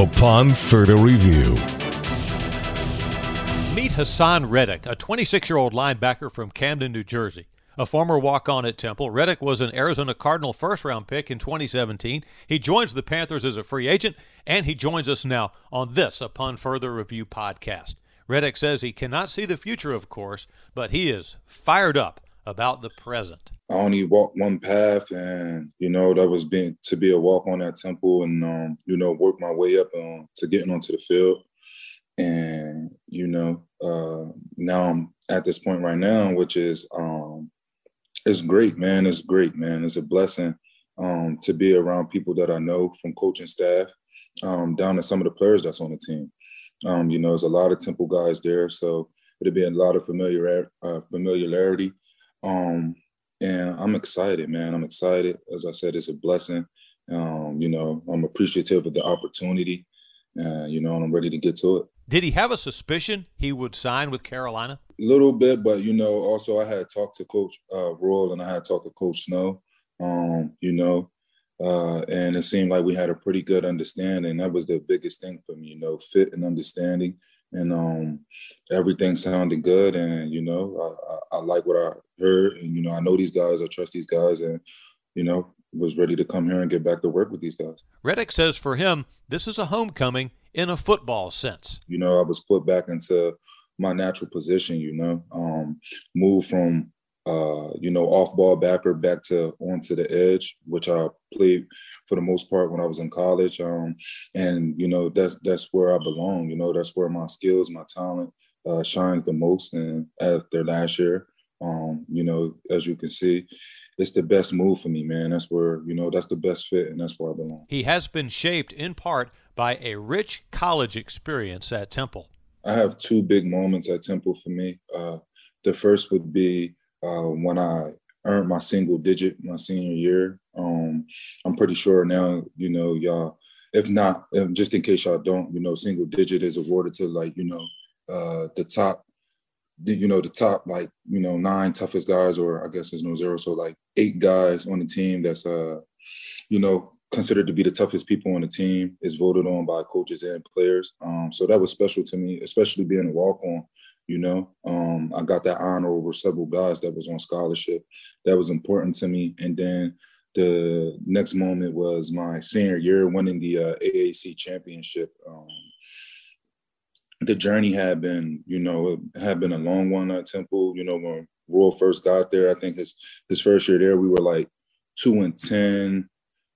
upon further review. Meet Haason Reddick, a 26 year old linebacker from Camden, New Jersey. A former walk on at Temple, Reddick was an Arizona Cardinal first round pick in 2017. He joins the Panthers as a free agent, and he joins us now on this Upon Further Review podcast. Reddick says he cannot see the future, of course, but he is fired up about the present. I only walked one path, and you know that was being to be a walk on at Temple, and um, you know work my way up um, to getting onto the field. And you know, uh, now I'm at this point right now, which is um, it's great, man. It's great, man. It's a blessing um, to be around people that I know from coaching staff um, down to some of the players that's on the team. Um, you know, there's a lot of Temple guys there, so it'll be a lot of familiar uh, familiarity. Um, and I'm excited, man. I'm excited. As I said, it's a blessing. Um, you know, I'm appreciative of the opportunity. Uh, you know, and I'm ready to get to it. Did he have a suspicion he would sign with Carolina? A little bit, but you know, also I had talked to Coach uh, Rhule and I had talked to Coach Snow. Um, you know, uh, and it seemed like we had a pretty good understanding. That was the biggest thing for me, you know, fit and understanding and um, everything sounded good. And you know, I, I, I, like what I heard, and you know, I know these guys. I trust these guys, and you know, was ready to come here and get back to work with these guys. Reddick says for him, this is a homecoming in a football sense. You know, I was put back into my natural position. You know, um, moved from uh, you know, off ball backer back to onto the edge, which I played for the most part when I was in college. Um, and you know, that's that's where I belong. You know, that's where my skills, my talent uh, shines the most. And after last year, um, you know, as you can see, it's the best move for me, man. That's where you know that's the best fit, and that's where I belong. He has been shaped in part by a rich college experience at Temple. I have two big moments at Temple for me. Uh, the first would be uh, when I earned my single digit my senior year. Um, I'm pretty sure now, you know, y'all, if not, just in case y'all don't, you know, single digit is awarded to like, you know, uh, the top, the, you know, the top like, you know, nine toughest guys, or I guess there's no zero. So like eight guys on the team that's, uh, you know, considered to be the toughest people on the team is voted on by coaches and players. Um, so that was special to me, especially being a walk on you know? Um, i got that honor over several guys that was on scholarship that was important to me. And then the next moment was my senior year winning the uh, aac championship. Um, the journey had been you know it had been a long one at temple. You know when Rhule first got there i think his his first year there we were like two and ten.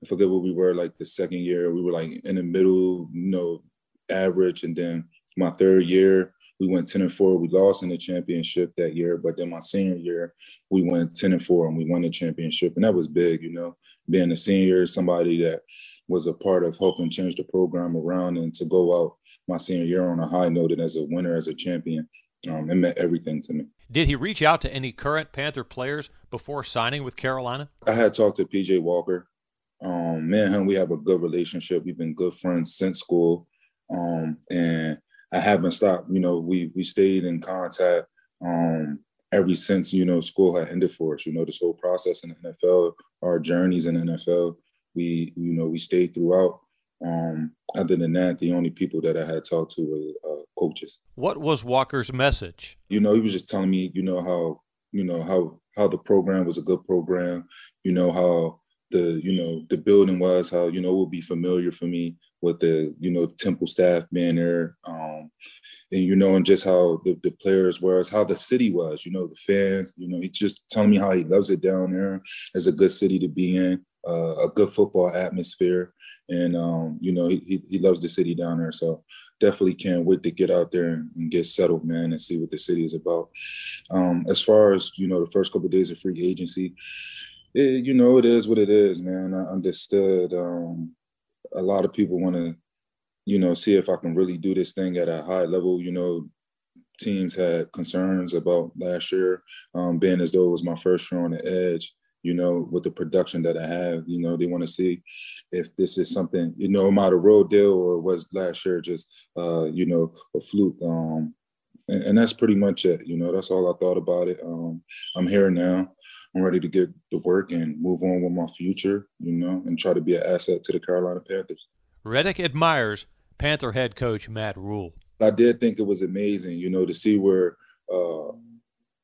I forget what we were like the second year. We were like in the middle you know average. And then my third year we went 10 and 4. We lost in the championship that year, but then my senior year, we went 10 and 4 and we won the championship. And that was big, you know, being a senior, somebody that was a part of helping change the program around and to go out my senior year on a high note and as a winner, as a champion. Um, it meant everything to me. Did he reach out to any current Panther players before signing with Carolina? I had talked to PJ Walker. Um, me and him, we have a good relationship. We've been good friends since school. Um, and I haven't stopped. You know, we we stayed in contact um, ever since you know school had ended for us. You know, this whole process in the NFL, our journeys in the NFL, we you know we stayed throughout. Um, other than that, the only people that I had talked to were uh, coaches. What was Walker's message? You know, he was just telling me, you know, how you know how how the program was a good program. You know how the you know the building was, how you know it would be familiar for me with the you know Temple staff being there, um, and you know, and just how the, the players were, how the city was, you know, the fans. You know, he's just telling me how he loves it down there. It's a good city to be in, uh, a good football atmosphere, and um, you know, he, he loves the city down there. So definitely can't wait to get out there and get settled, man, and see what the city is about. Um, as far as you know, the first couple of days of free agency. It, you know, it is what it is, man. I understood um, a lot of people want to, you know, see if I can really do this thing at a high level. You know, teams had concerns about last year, um, being as though it was my first year on the edge. You know, with the production that I have, you know, they want to see if this is something, you know, about a road deal or was last year just, uh, you know, a fluke. Um, and, and, that's pretty much it. You know, that's all I thought about it. Um, I'm here now. I'm ready to get to work and move on with my future, you know, and try to be an asset to the Carolina Panthers. Reddick admires Panther head coach Matt Rhule. I did think it was amazing, you know, to see where, uh,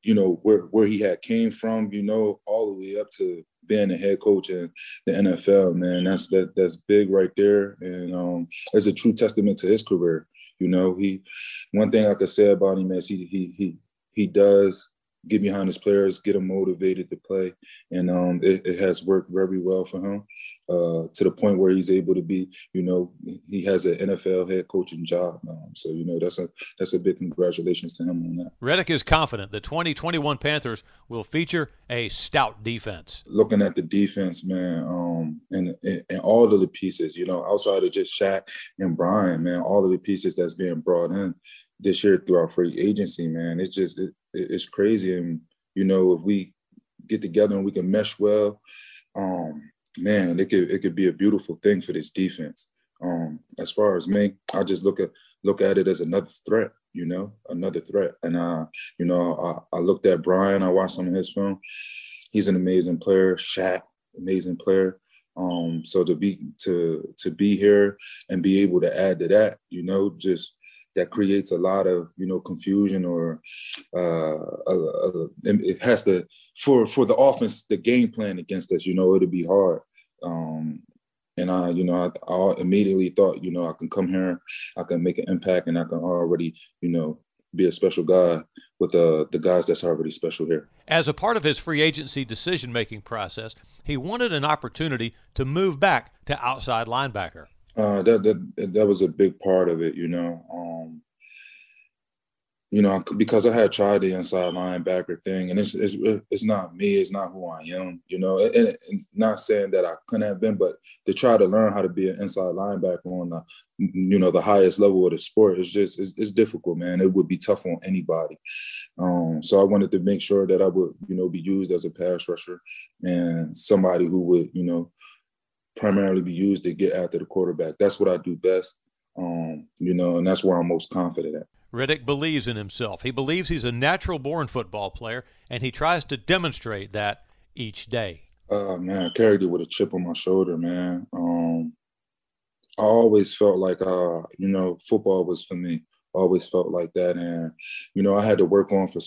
you know, where where he had came from, you know, all the way up to being a head coach in the NFL. Man, that's that that's big right there, and um, it's a true testament to his career. You know, he one thing I could say about him is he he he he does get behind his players, get them motivated to play, and um, it, it has worked very well for him uh, to the point where he's able to be, you know, he has an NFL head coaching job now. So, you know, that's a that's a big congratulations to him on that. Reddick is confident the 2021 Panthers will feature a stout defense. Looking at the defense, man, um, and, and, and all of the pieces, you know, outside of just Shaq and Brian, man, all of the pieces that's being brought in this year through our free agency, man, it's just it, it's crazy. And you know, if we get together and we can mesh well, um, man, it could it could be a beautiful thing for this defense. Um, as far as me, I just look at look at it as another threat, you know, another threat. And uh, you know, I, I looked at Brian, I watched some of his film. He's an amazing player, Shaq, amazing player. Um, so to be to to be here and be able to add to that, you know, just that creates a lot of you know confusion or uh, it has to for for the offense the game plan against us you know it'll be hard um, and I you know I, I immediately thought you know I can come here I can make an impact and I can already you know be a special guy with uh, the guys that's already special here. As a part of his free agency decision making process, he wanted an opportunity to move back to outside linebacker. Uh, that that that was a big part of it, you know. Um, you know, because I had tried the inside linebacker thing, and it's it's it's not me, it's not who I am, you know. And, and, not saying that I couldn't have been, but to try to learn how to be an inside linebacker on the, you know, the highest level of the sport is just it's, it's difficult, man. It would be tough on anybody. Um, so I wanted to make sure that I would, you know, be used as a pass rusher and somebody who would, you know, primarily be used to get after the quarterback. That's what I do best. Um, you know, and that's where I'm most confident at. Reddick believes in himself. He believes he's a natural born football player, and he tries to demonstrate that each day. Uh, man, I carried it with a chip on my shoulder, man. Um, I always felt like, uh, you know, football was for me. Always felt like that, and you know, I had to work on for,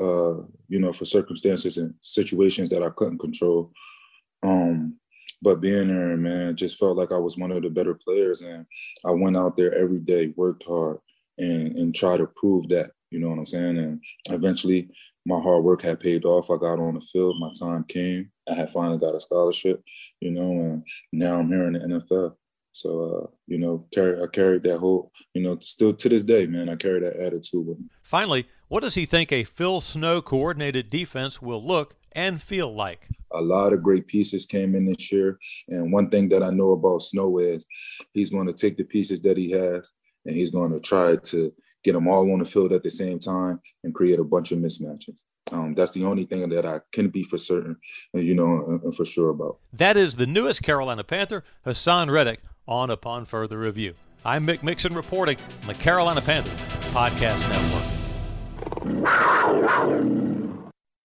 uh, you know, for circumstances and situations that I couldn't control. Um, but being there, man, just felt like I was one of the better players. And I went out there every day, worked hard, and and tried to prove that. You know what I'm saying? And eventually, my hard work had paid off. I got on the field. My time came. I had finally got a scholarship. You know, and now I'm here in the NFL. So, uh, you know, carry, I carried that whole, you know, still to this day, man, I carry that attitude with me. Finally, what does he think a Phil Snow coordinated defense will look and feel like? A lot of great pieces came in this year. And one thing that I know about Snow is he's going to take the pieces that he has and he's going to try to get them all on the field at the same time and create a bunch of mismatches. Um, that's the only thing that I can be for certain, uh, you know, and for sure about. That is the newest Carolina Panther, Haason Reddick, on upon further review. I'm Mick Mixon reporting on the Carolina Panthers Podcast Network.